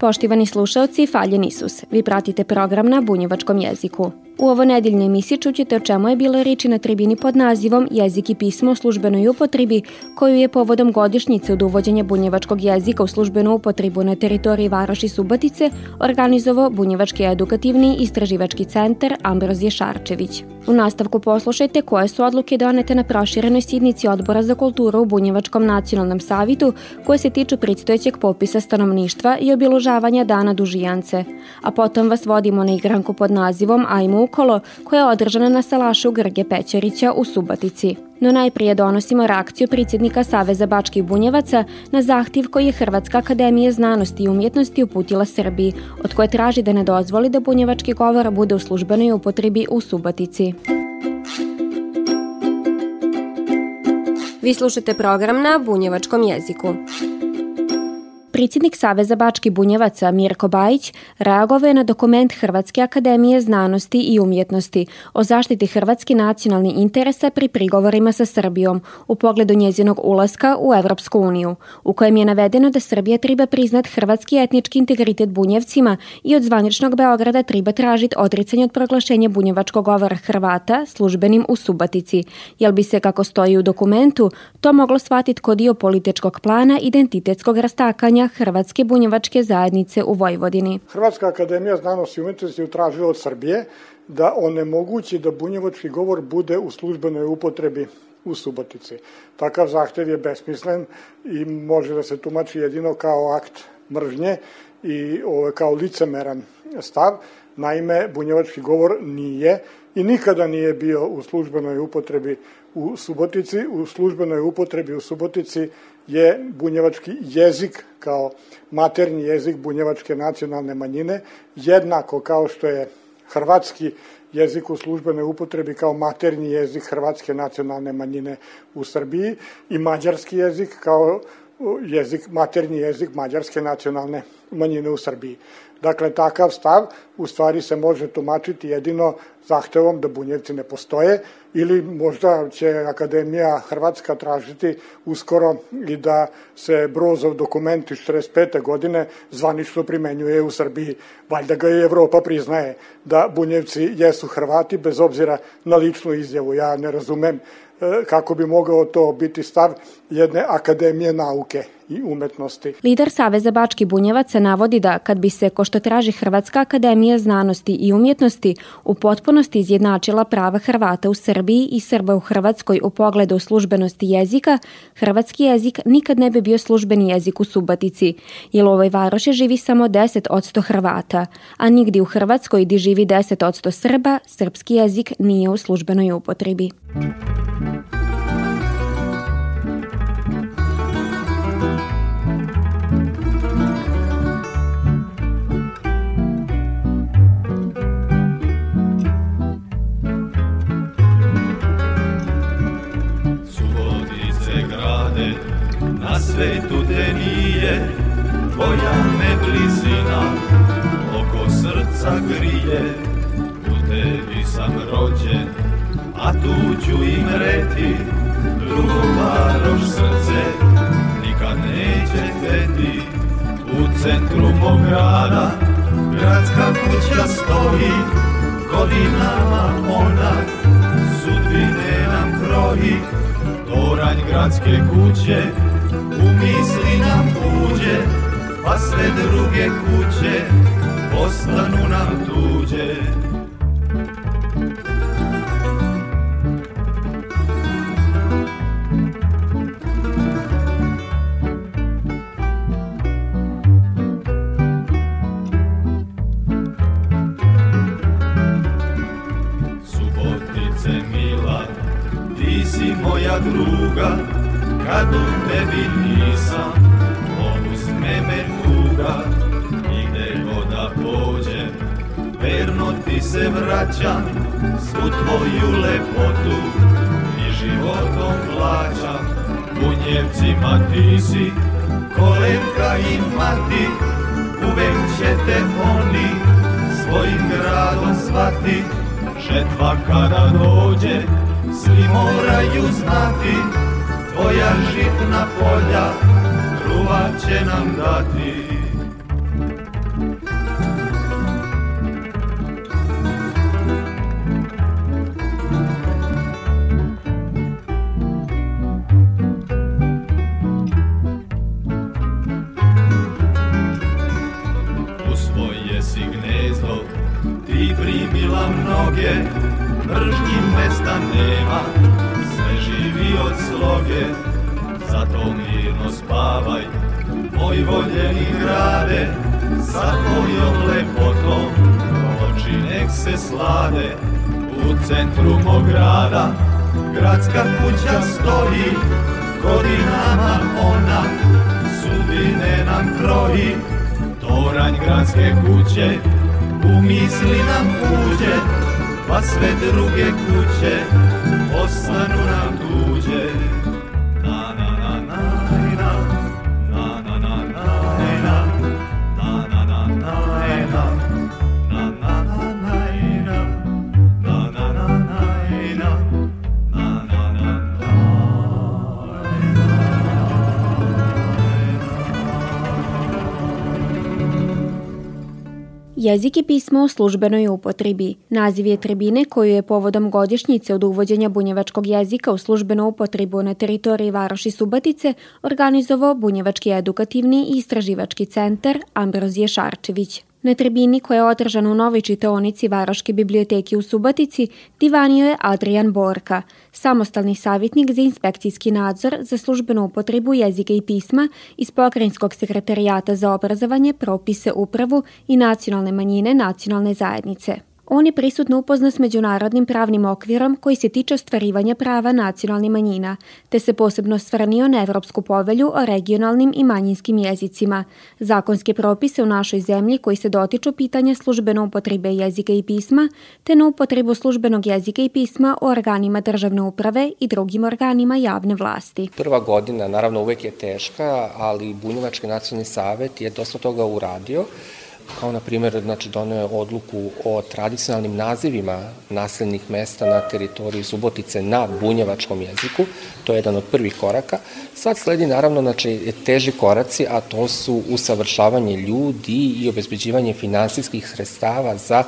Poštivani slušalci, faljen Isus. Vi pratite program na bunjevačkom jeziku. U ovo nedeljnoj emisiji čućete o čemu je bila reči na tribini pod nazivom Jezik i pismo u službenoj upotrebi, koju je povodom godišnjice od uvođenja bunjevačkog jezika u službenu upotrebu na teritoriji Varoši Subatice organizovao Bunjevački edukativni istraživački centar Ambrozije Šarčević. U nastavku poslušajte koje su odluke donete na proširenoj sidnici Odbora za kulturu u Bunjevačkom nacionalnom savitu koje se tiču predstojećeg popisa stanovništva i obilužavanja dana dužijance. A potom vas vodimo na igranku pod nazivom Ajmo ukolo koja je održana na salašu Grge Pećarića u Subatici. No najprije donosimo reakciju predsjednika Saveza Bačkih Bunjevaca na zahtjev koji je Hrvatska akademija znanosti i umjetnosti uputila Srbiji, od koje traži da ne dozvoli da bunjevački govor bude u službenoj upotrebi u Subatici. Vi slušate program na bunjevačkom jeziku. Predsjednik Saveza Bački Bunjevaca Mirko Bajić reagovao je na dokument Hrvatske akademije znanosti i umjetnosti o zaštiti hrvatski nacionalni interesa pri prigovorima sa Srbijom u pogledu njezinog ulaska u Evropsku uniju, u kojem je navedeno da Srbija treba priznat hrvatski etnički integritet Bunjevcima i od zvaničnog Beograda treba tražiti odricanje od proglašenja bunjevačkog govora Hrvata službenim u Subatici, jel bi se, kako stoji u dokumentu, to moglo shvatiti kod dio političkog plana identitetskog rastakanja Hrvatske bunjevačke zajednice u Vojvodini. Hrvatska akademija znanosti i umetnosti utražila od Srbije da onemogući da bunjevački govor bude u službenoj upotrebi u Subotici. Takav zahtev je besmislen i može da se tumači jedino kao akt mržnje i kao licemeran stav. Naime, bunjevački govor nije i nikada nije bio u službenoj upotrebi u Subotici. U službenoj upotrebi u Subotici je bunjevački jezik kao maternji jezik bunjevačke nacionalne manjine, jednako kao što je hrvatski jezik u službenoj upotrebi kao maternji jezik hrvatske nacionalne manjine u Srbiji i mađarski jezik kao jezik, maternji jezik mađarske nacionalne manjine u Srbiji. Dakle, takav stav u stvari se može tumačiti jedino zahtevom da bunjevci ne postoje ili možda će Akademija Hrvatska tražiti uskoro i da se Brozov dokument iz 45. godine zvanično primenjuje u Srbiji. Valjda ga i Evropa priznaje da bunjevci jesu Hrvati bez obzira na ličnu izjavu. Ja ne razumem E, kako bi mogao to biti stav jedne akademije nauke i umetnosti. Lider Saveza Bački Bunjevaca navodi da kad bi se, ko što traži Hrvatska akademija znanosti i umjetnosti, u potpunosti izjednačila prava Hrvata u Srbiji i Srba u Hrvatskoj u pogledu službenosti jezika, hrvatski jezik nikad ne bi bio službeni jezik u Subatici, jer u ovoj varoši živi samo 10 od 100 Hrvata, a nigdje u Hrvatskoj gdje živi 10 od 100 Srba, srpski jezik nije u službenoj upotrebi. Blizina oko srca grije U tebi sam rođen, a tu ću im reti Drugo varoš srce, nikad neće teti U centru mog grada, gradska kuća stoji Godinama ona, sudbine nam kroji Toranj gradske kuće, u misli nam uđe, pa sve druge kuće postanu nam tuđe. Moja druga, kad u tebi nisam, se vraćam, svu tvoju lepotu i životom plaćam. Bunjevcima ti si, kolenka i mati, uvek će te oni svojim gradom zvati. Žetva kada dođe, svi moraju znati, tvoja žitna polja, kruva će nam dati. Grada, gradska kuća stoji, godinama ona, sudbine nam kroji, toranj gradske kuće, u misli nam uđe, pa sve druge kuće. Ostanu nam tuđe. Jezik i pismo u službenoj upotrebi. Naziv je tribine koju je povodom godišnjice od uvođenja bunjevačkog jezika u službenu upotrebu na teritoriji Varoši Subatice organizovao Bunjevački edukativni i istraživački centar Ambrozije Šarčević. Na tribini koja je održana u novoj čitaonici Varoške biblioteke u Subotici divanio je Adrian Borka, samostalni savjetnik za inspekcijski nadzor za službenu upotrebu jezika i pisma iz Pokrajinskog sekretarijata za obrazovanje, propise, upravu i nacionalne manjine nacionalne zajednice. On je prisutno upozna s međunarodnim pravnim okvirom koji se tiče ostvarivanja prava nacionalnih manjina, te se posebno stvarnio na Evropsku povelju o regionalnim i manjinskim jezicima, zakonske propise u našoj zemlji koji se dotiču pitanja službene upotrebe jezika i pisma, te na upotrebu službenog jezika i pisma u organima državne uprave i drugim organima javne vlasti. Prva godina naravno uvek je teška, ali Bunjevački nacionalni savet je dosta toga uradio kao na primjer znači, donio odluku o tradicionalnim nazivima naseljenih mesta na teritoriji Subotice na bunjevačkom jeziku, to je jedan od prvih koraka. Sad sledi naravno znači, teži koraci, a to su usavršavanje ljudi i obezbeđivanje finansijskih sredstava za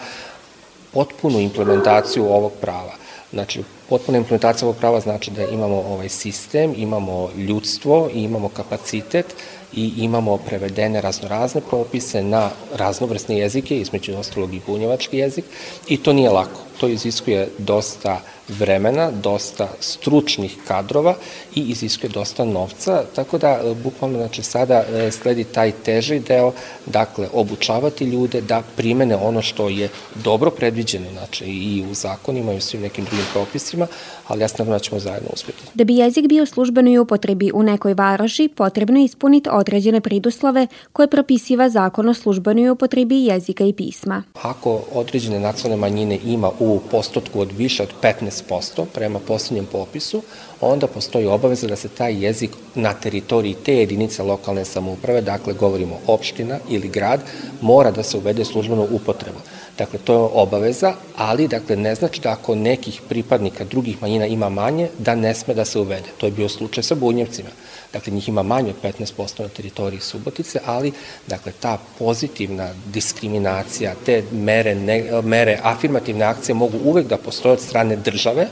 potpunu implementaciju ovog prava. Znači, potpuna implementacija ovog prava znači da imamo ovaj sistem, imamo ljudstvo i imamo kapacitet i imamo prevedene raznorazne propise na raznovrsne jezike, između ostalog i bunjevački jezik, i to nije lako. To iziskuje dosta vremena, dosta stručnih kadrova i iziskuje dosta novca, tako da e, bukvalno znači, sada e, sledi taj teži deo, dakle obučavati ljude da primene ono što je dobro predviđeno, znači i u zakonima i u svim nekim drugim propisima, ali ja sam da ćemo zajedno uspjeti. Da bi jezik bio službenoj upotrebi u nekoj varoši, potrebno je ispuniti određene priduslove koje propisiva zakon o službenoj upotrebi jezika i pisma. Ako određene nacionalne manjine ima u postotku od više od 15% prema poslednjem popisu, onda postoji obaveza da se taj jezik na teritoriji te jedinice lokalne samouprave, dakle govorimo opština ili grad, mora da se uvede službeno upotrebu. Dakle, to je obaveza, ali dakle, ne znači da ako nekih pripadnika drugih manjina ima manje, da ne sme da se uvede. To je bio slučaj sa bunjevcima. Dakle, njih ima manje od 15% na teritoriji Subotice, ali dakle, ta pozitivna diskriminacija, te mere, ne, mere afirmativne akcije mogu uvek da postoje od strane države,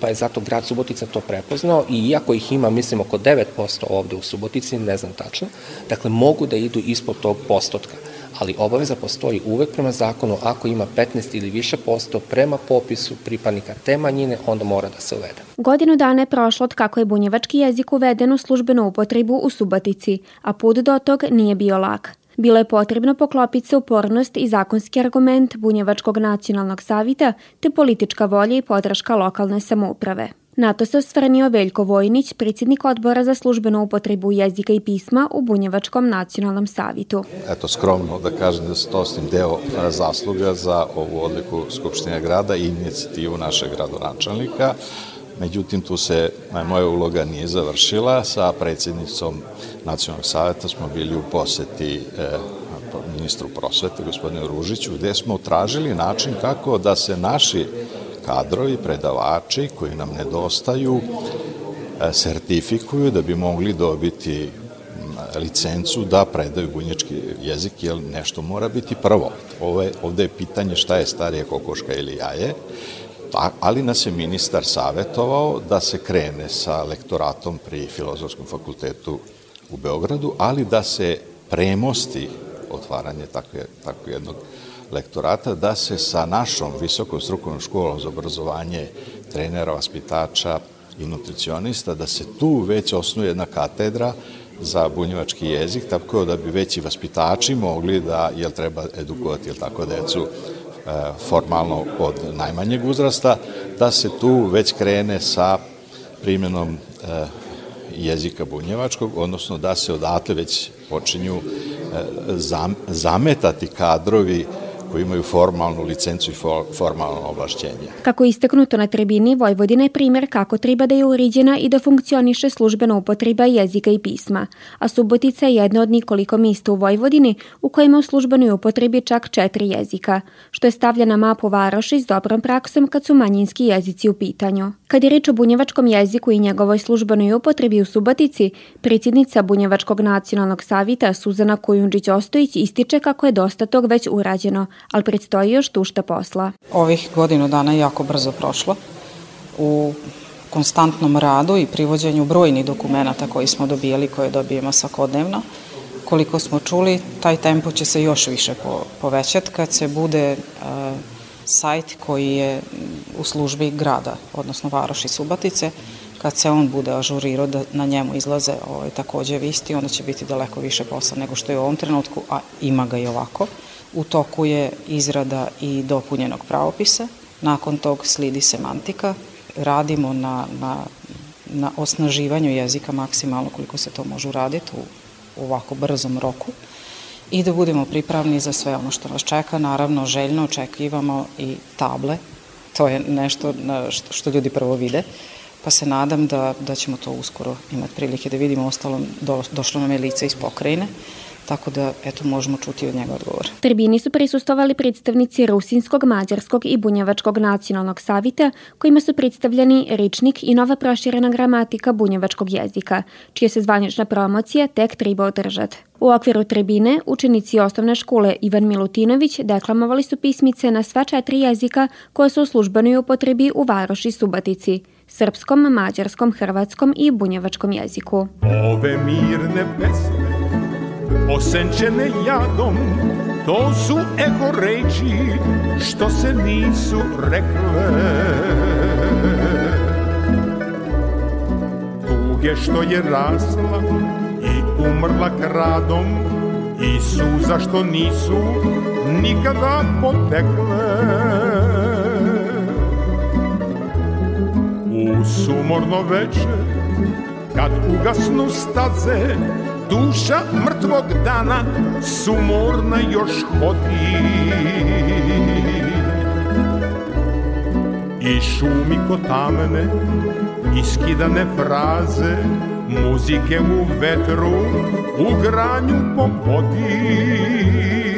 pa je zato grad Subotica to prepoznao i iako ih ima, mislim, oko 9% ovde u Subotici, ne znam tačno, dakle, mogu da idu ispod tog postotka ali obaveza postoji uvek prema zakonu, ako ima 15 ili više posto prema popisu pripadnika te manjine, onda mora da se uvede. Godinu dana je prošlo od kako je bunjevački jezik uveden u službenu upotrebu u Subatici, a put do tog nije bio lak. Bilo je potrebno poklopiti se upornost i zakonski argument Bunjevačkog nacionalnog savita te politička volja i podrška lokalne samouprave. Na to se osvrnio Veljko Vojnić, predsjednik odbora za službenu upotrebu jezika i pisma u Bunjevačkom nacionalnom savitu. Eto, skromno da kažem da se to s deo zasluga za ovu odliku Skupštine grada i inicijativu našeg gradonačelnika. Međutim, tu se moja uloga nije završila. Sa predsjednicom Nacionalnog saveta smo bili u poseti e, ministru prosvete, gospodinu Ružiću, gde smo tražili način kako da se naši kadrovi, predavači koji nam nedostaju, e, sertifikuju da bi mogli dobiti licencu da predaju bunječki jezik, jer nešto mora biti prvo. Ove, ovde je pitanje šta je starije kokoška ili jaje, ali nas je ministar savetovao da se krene sa lektoratom pri Filozofskom fakultetu u Beogradu, ali da se premosti otvaranje takve, takve jednog lektorata, da se sa našom visokom strukovnom školom za obrazovanje trenera, vaspitača i nutricionista, da se tu već osnuje jedna katedra za bunjevački jezik, tako da bi već i vaspitači mogli da, jel treba edukovati, jel tako, decu e, formalno od najmanjeg uzrasta, da se tu već krene sa primjenom e, jezika bunjevačkog, odnosno da se odatle već počinju e, zametati kadrovi koji imaju formalnu licencu i formalno ovlašćenje. Kako istaknuto na tribini, Vojvodina je primer kako treba da je uređena i da funkcioniše službena upotreba jezika i pisma, a Subotica je jedna od nikoliko mista u Vojvodini u kojima u službenoj upotrebi čak četiri jezika, što je stavljena mapu Varoši s dobrom praksom kad su manjinski jezici u pitanju. Kad je reč o bunjevačkom jeziku i njegovoj službenoj upotrebi u Subotici, predsjednica Bunjevačkog nacionalnog savita Suzana Kujundžić-Ostojić ističe kako je dosta tog već urađeno, ali predstoji još tušta posla. Ovih godinu dana je jako brzo prošlo. U konstantnom radu i privođenju brojnih dokumenta koji smo dobijali, koje dobijemo svakodnevno, koliko smo čuli, taj tempo će se još više povećati kad se bude uh, sajt koji je u službi grada, odnosno Varoši Subatice, kad se on bude ažurirao da na njemu izlaze ovaj, takođe visti, onda će biti daleko više posla nego što je u ovom trenutku, a ima ga i ovako. U toku je izrada i dopunjenog pravopisa, nakon tog slidi semantika, radimo na, na, na osnaživanju jezika maksimalno koliko se to može uraditi u, ovako brzom roku. I da budemo pripravni za sve ono što nas čeka. Naravno, željno očekivamo i table, to je nešto što, što ljudi prvo vide, pa se nadam da, da ćemo to uskoro imati prilike da vidimo. Ostalom, do, došlo nam je lice iz pokrajine, tako da eto možemo čuti od njega odgovor. Tribini su prisustovali predstavnici Rusinskog, Mađarskog i Bunjevačkog nacionalnog savita, kojima su predstavljeni rečnik i nova proširena gramatika bunjevačkog jezika, čija se zvanična promocija tek treba održati. U okviru tribine učenici osnovne škole Ivan Milutinović deklamovali su pismice na sva četiri jezika koje su u službenoj upotrebi u Varoši Subatici srpskom, mađarskom, hrvatskom i bunjevačkom jeziku. Ove mirne pesme osenčene jadom To su eho reči što se nisu rekle. Tuge što je rasla i umrla kradom I suza što nisu nikada potekle. U sumorno veče kad ugasnu staze Duša mrtvog dana sumorna još hodi. I šumi ko tamne iskidane fraze Muzike u vetru, u granju po vodi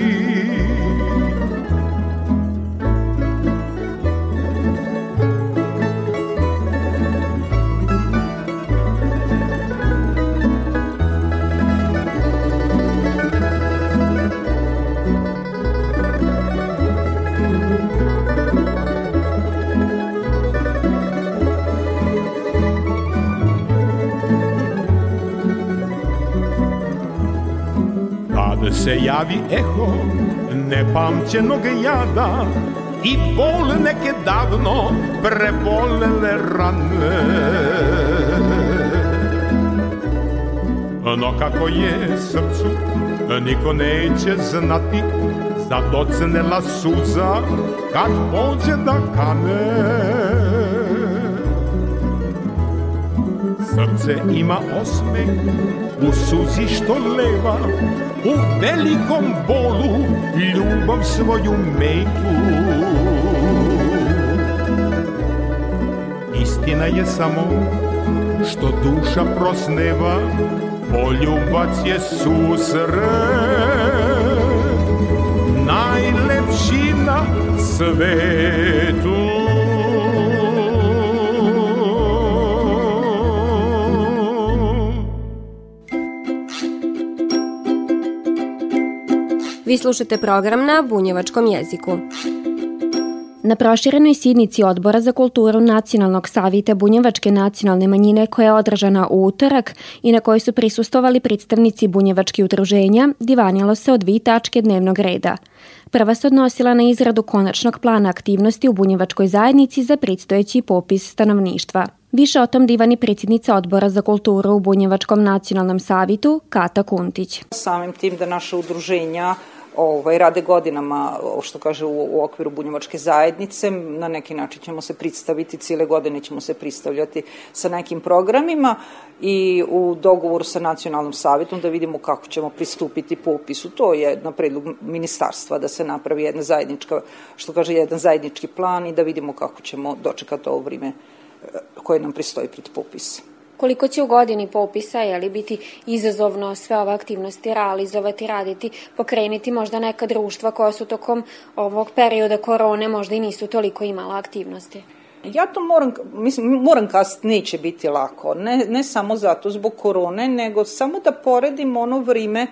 javi eho nepamćenog jada i bol neke davno prebolele rane. No kako je srcu, niko neće znati, zadocenela suza kad pođe da kane. Srce ima osmeh u suzi što leva U velikom bolu ljubav svoju metu Istina je samo što duša prosneva Poljubac je susret Najlepši na svetu Vi slušate program na bunjevačkom jeziku. Na proširenoj sidnici Odbora za kulturu Nacionalnog savita Bunjevačke nacionalne manjine koja je održana u utorak i na kojoj su prisustovali predstavnici bunjevačkih udruženja, divanilo se o dvi tačke dnevnog reda. Prva se odnosila na izradu konačnog plana aktivnosti u bunjevačkoj zajednici za predstojeći popis stanovništva. Više o tom divani predsjednica Odbora za kulturu u Bunjevačkom nacionalnom savitu Kata Kuntić. Samim tim da naše udruženja ovaj, rade godinama, što kaže, u, u okviru bunjevačke zajednice. Na neki način ćemo se predstaviti, cijele godine ćemo se predstavljati sa nekim programima i u dogovoru sa nacionalnom savjetom da vidimo kako ćemo pristupiti popisu. To je na predlog ministarstva da se napravi jedna zajednička, što kaže, jedan zajednički plan i da vidimo kako ćemo dočekati ovo vrime eh, koje nam pristoji pred popis koliko će u godini popisa je li biti izazovno sve ove aktivnosti realizovati, raditi, pokreniti možda neka društva koja su tokom ovog perioda korone možda i nisu toliko imala aktivnosti? Ja to moram, mislim, moram kast, neće biti lako. Ne, ne samo zato zbog korone, nego samo da poredim ono vrime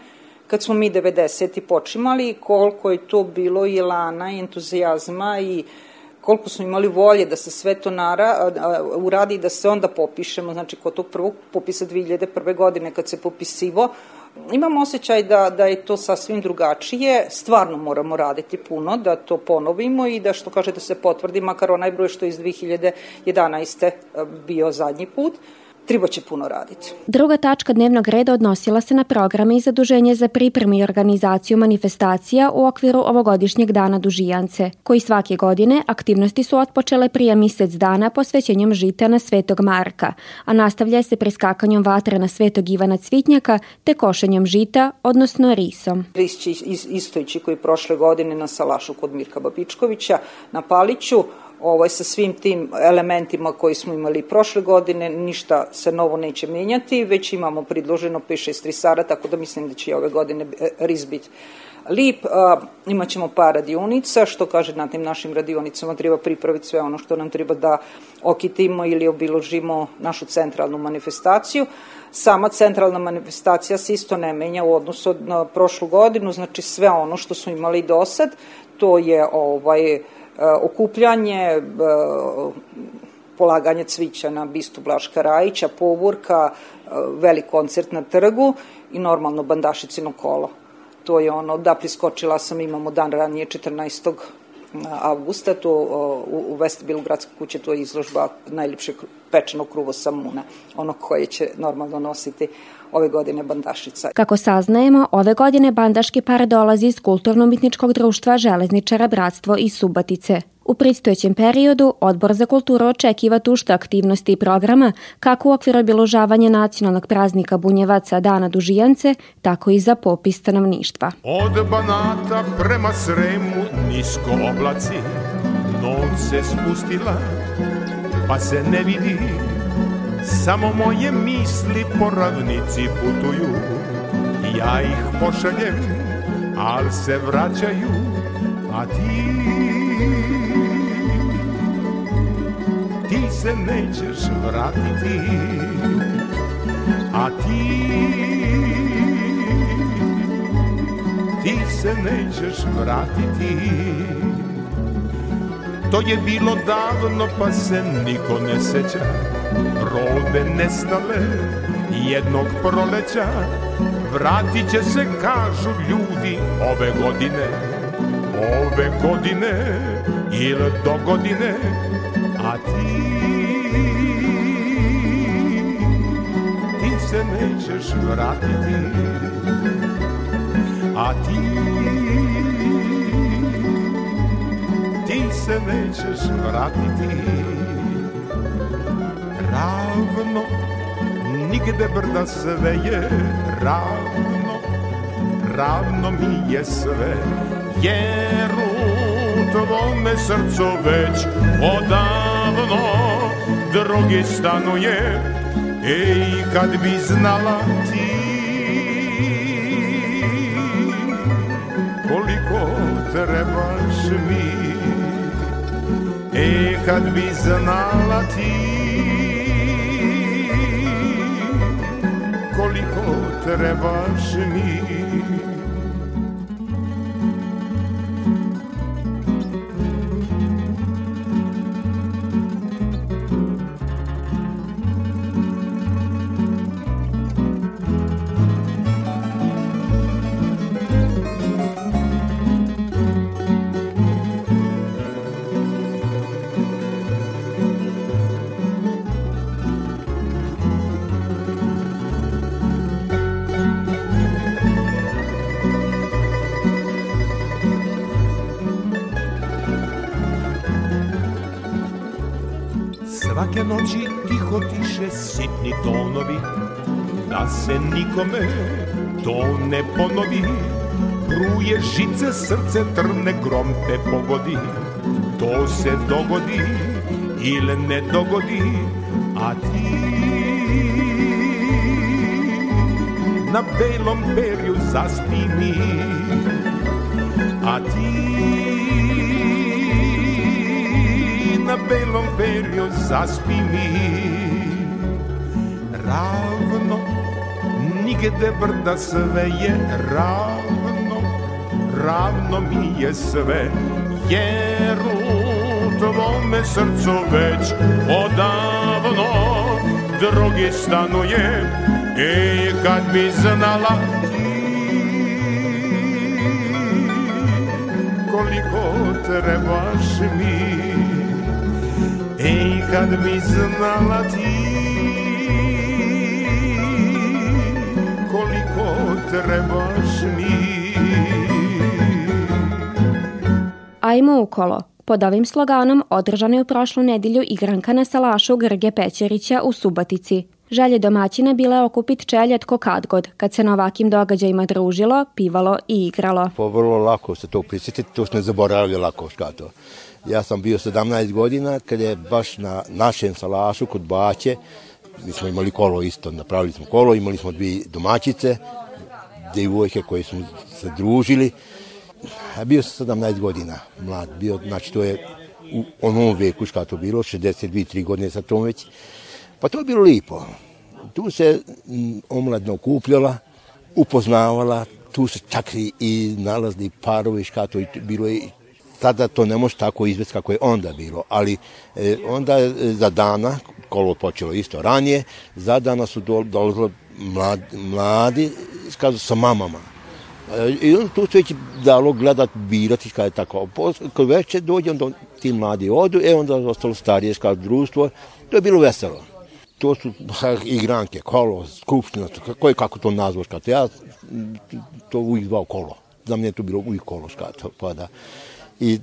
kad smo mi 90. počimali, koliko je to bilo i lana, i entuzijazma i uh, koliko smo imali volje da se sve to nara, uradi i da se onda popišemo, znači kod tog prvog popisa 2001. godine kad se popisivo, imam osjećaj da, da je to sasvim drugačije, stvarno moramo raditi puno, da to ponovimo i da što kaže da se potvrdi, makar onaj broj što je iz 2011. bio zadnji put, treba će puno raditi. Druga tačka dnevnog reda odnosila se na programe i zaduženje za pripremu i organizaciju manifestacija u okviru ovogodišnjeg dana Dužijance, koji svake godine aktivnosti su otpočele prije mjesec dana posvećenjem žita na Svetog Marka, a nastavlja se preskakanjem vatre na Svetog Ivana Cvitnjaka te košenjem žita, odnosno risom. Ris će istojići koji prošle godine na Salašu kod Mirka Babičkovića, na Paliću, ovaj, sa svim tim elementima koji smo imali prošle godine, ništa se novo neće menjati, već imamo predloženo 5-6 risara, tako da mislim da će i ove godine e, riz biti lip. Imat ćemo par radionica, što kaže na tim našim radionicama treba pripraviti sve ono što nam treba da okitimo ili obiložimo našu centralnu manifestaciju. Sama centralna manifestacija se isto ne menja u odnosu na prošlu godinu, znači sve ono što smo imali do sad, to je ovaj, okupljanje, e, polaganje cvića na bistu Blaška Rajića, povorka, e, velik koncert na trgu i normalno bandašicino kolo. To je ono, da priskočila sam, imamo dan ranije 14 avgusta, to u, u vestibilu gradske kuće, to je izložba najljepšeg pečenog kruva samuna, ono koje će normalno nositi ove godine bandašica. Kako saznajemo, ove godine bandaški par dolazi iz kulturno-umitničkog društva Železničara Bratstvo iz Subatice. U predstojećem periodu Odbor za kulturu očekiva tušta aktivnosti i programa kako u okviru obiložavanja nacionalnog praznika Bunjevaca Dana Dužijance, tako i za popis stanovništva. Od Banata prema Sremu nisko oblaci, noć se spustila, pa se ne vidi Samo moje misli po ravnici putuju. Ja ih pošaljem, al se vraćaju A ti Ti se nećeš vratiti. A ti Ti se nećeš vratiti. To je bilo davno pa se niko ne seća Rode nestale jednog proleća Vratit će se, kažu ljudi, ove godine. Ove godine ili do godine A ti Ti se nećeš vratiti. A ti Ti se nećeš vratiti ravno nigde brda sve je ravno, ravno mi je sve, jer u tvome srcu već odavno drugi stanuje, ej kad bi znala ti koliko trebaš mi, ej kad bi znala ti koliko trebaš mi noći tiho tiše sitni tonovi. Da se nikome to ne ponovi. Pruje žice, srce trne, grom te pogodi. To se dogodi ili ne dogodi A ti na belom perju zaspi mi A ti belom perju zaspi mi. Ravno, nigde brda sve je ravno Ravno mi je sve, jer u tvome srcu već odavno Drugi stanuje, ej kad bi znala ti Koliko trebaš mi Ej, kad bi znala ti koliko trebaš mi. Ajmo ukolo. Pod ovim sloganom održana je u prošlu nedelju igranka na salašu Grge Pećerića u Subotici. Želje domaćina bile okupit čeljatko kadgod, kad se na ovakim događajima družilo, pivalo i igralo. Po vrlo lako se to prisjetiti, to se ne zaboravlja lako škato. Ja sam bio 17 godina kad je baš na našem salašu kod Baće, mi smo imali kolo isto, napravili smo kolo, imali smo dvije domaćice, devojke koje smo se družili. A bio sam 17 godina mlad, bio, znači to je u onom veku što to bilo, 62-3 godine sa tom već. Pa to je bilo lipo. Tu se omladno okupljala, upoznavala, tu se čak i, i nalazili parovi, škato, bilo je tada to ne može tako izvesti kako je onda bilo, ali e, onda je za dana, kolo počelo isto ranije, za dana su do, dolazili mladi, mladi skazu, sa mamama. E, I onda tu se već dalo gledat, birati, kada je tako. Kad veće dođe, onda ti mladi odu, e onda ostalo starije skazu društvo, to je bilo veselo. To su igranke, kolo, skupština, kako je kako to nazvaš, kada ja to uvijek zvao kolo. Za mene je to bilo uvijek kolo, skato, pa da. I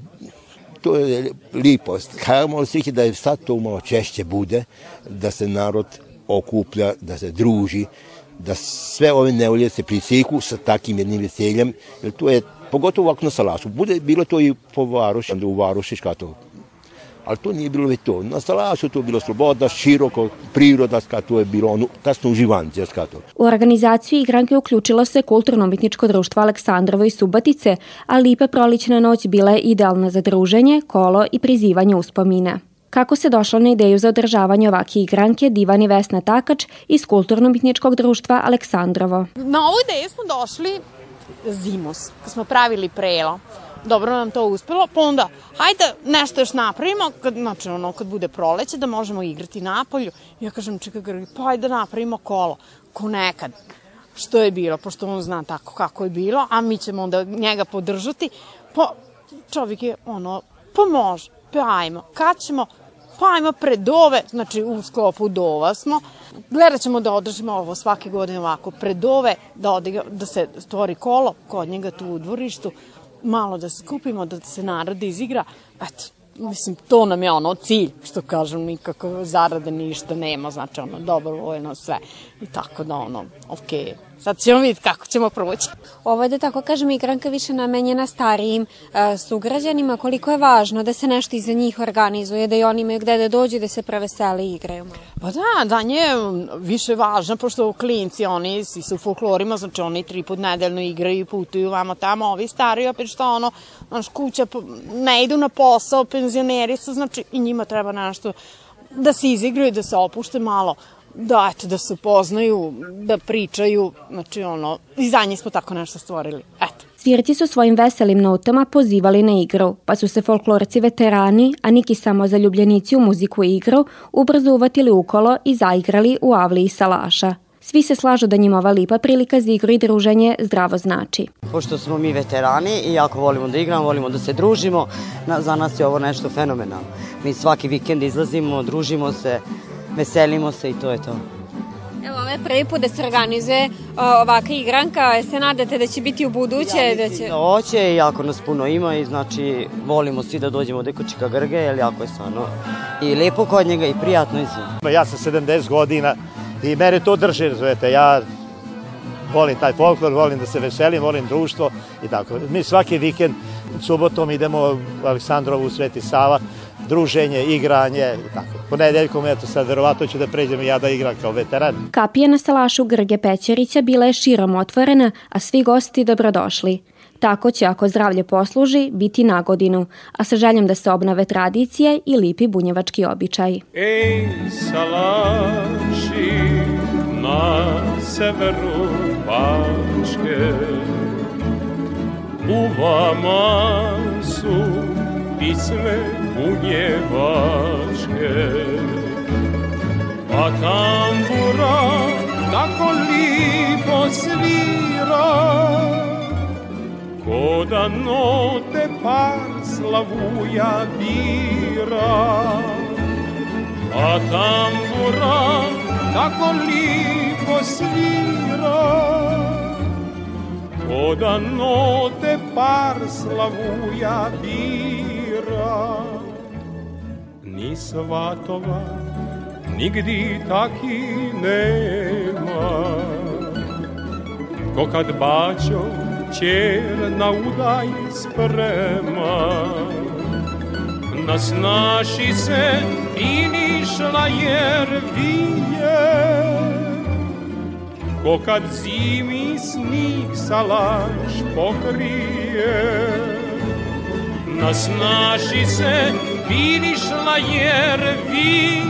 to je lipo. Hajmo se da je sad to malo češće bude, da se narod okuplja, da se druži, da sve ove nevolje se prisiku sa takim jednim veseljem, jer to je, pogotovo ovako na Salašu, bude bilo to i po Varoši, u Varoši, to ali to nije bilo već to. Na Salašu to je bilo sloboda, široko, priroda, to je bilo ono, tačno uživanje, to. U organizaciju igranke uključilo se kulturno-umetničko društvo Aleksandrovo i Subatice, a Lipa prolična noć bila je idealna za druženje, kolo i prizivanje uspomina. Kako se došlo na ideju za održavanje ovake igranke Divan i Vesna Takač iz kulturno-umetničkog društva Aleksandrovo? Na ovu ideju smo došli zimus, kad smo pravili prelo dobro nam to uspelo, pa onda, hajde nešto još napravimo, kad, znači ono, kad bude proleće, da možemo igrati napolju. Ja kažem, čekaj, Grgi, pa hajde da napravimo kolo, ko nekad što je bilo, pošto on zna tako kako je bilo, a mi ćemo onda njega podržati. Pa čovjek je ono, pa može, pa ajmo, kad ćemo, pa ajmo pred dove, znači u sklopu dova smo, gledat ćemo da održimo ovo svake godine ovako pred dove, da, da se stvori kolo kod njega tu u dvorištu, malo da skupimo, da se narod izigra, eto, mislim, to nam je ono cilj, što kažem, nikako zarade ništa nema, znači ono, dobrovoljno sve. I tako da ono, okej, okay Sad ćemo vidjeti kako ćemo proći. Ovo je da tako kažem igranka više namenjena starijim uh, sugrađanima. Koliko je važno da se nešto iza njih organizuje, da i oni imaju gde da dođu, da se prevesele i igraju malo. Pa da, da nje više važno, pošto klinci, oni si su u folklorima, znači oni tri put nedeljno igraju i putuju vamo tamo, ovi stari opet što ono, znaš, kuća ne idu na posao, penzioneri su, znači i njima treba nešto da se izigraju, da se opušte malo da, eto, da se upoznaju, da pričaju, znači ono, i za njih smo tako nešto stvorili, eto. Svirci su svojim veselim notama pozivali na igru, pa su se folklorci veterani, a niki samo zaljubljenici u muziku i igru, ubrzo uvatili ukolo i zaigrali u avli i salaša. Svi se slažu da njima ova lipa prilika za igru i druženje zdravo znači. Pošto smo mi veterani i jako volimo da igramo, volimo da se družimo, na, za nas je ovo nešto fenomenalno. Mi svaki vikend izlazimo, družimo se, veselimo se i to je to. Evo, ovo je prvi put da se organizuje ovaka igranka. Se nadate da će biti u buduće? Ja da, će... da hoće jako nas puno ima i znači volimo svi da dođemo od Ekočika Grge, jer jako je stvarno i lepo kod njega i prijatno i sve. Ja sam 70 godina i mene to drži, razumete, ja volim taj folklor, volim da se veselim, volim društvo i tako. Mi svaki vikend subotom idemo u Aleksandrovu, u Sveti Sava, druženje, igranje i tako. Ponedeljkom, eto sad, verovatno ću da pređem i ja da igram kao veteran. Kapija na salašu Grge Pećerića bila je širom otvorena, a svi gosti dobrodošli. Tako će, ako zdravlje posluži, biti na godinu, a sa željom da se obnove tradicije i lipi bunjevački običaj. Ej, salaši na severu Bačke, u vama su pisme bunjevačke. A tambura tako lipo svira, ko da note par slavuja bira. A tambura tako lipo svira, ko da note par slavuja bira ni svatova nigdi taki nema. Ko kad bačo čer na udaj sprema nas naši se i nišla jer vije. Ko kad zimi snig salaš pokrije nas naši se virišla jer vije.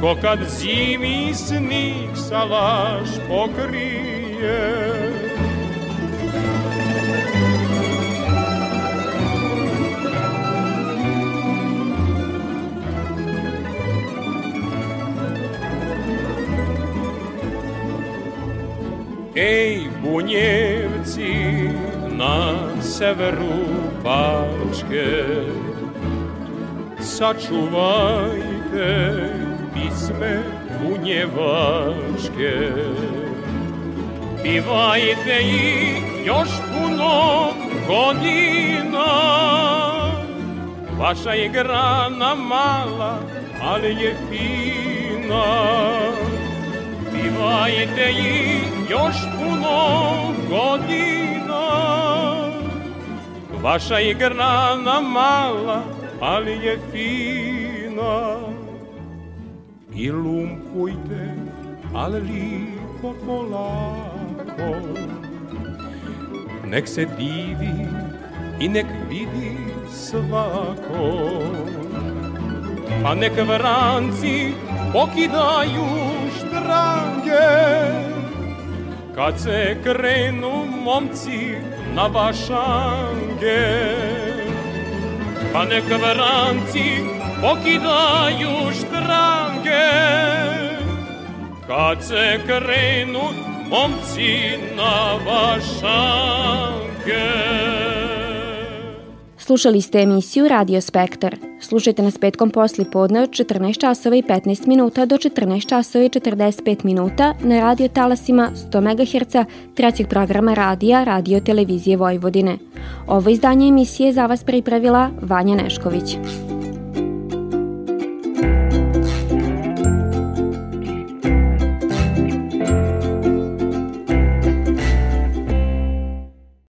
Ko kad zimi snik salaš pokrije. Ej, bunjevci na severu Bačke, sačuvajte pisme bunjevačke. Pivajte ih još puno godina, vaša je grana mala, ali je fina. Pivajte ih još puno godina, Vaša je grana mala, ali je fina. I lumpujte, ali lipo polako. Nek se divi i nek vidi svako. Pa nek vranci pokidaju štrange, kad se krenu momci na vašange Pa neka vranci pokidaju štrange. Kad se krenu momci na vašange Slušali ste emisiju Radio Spektar. Slušajte nas petkom posli podne od 14 časova i 15 minuta do 14 časova i 45 minuta na radio talasima 100 MHz trećeg programa radija Radio Televizije Vojvodine. Ovo izdanje emisije za vas pripravila Vanja Nešković.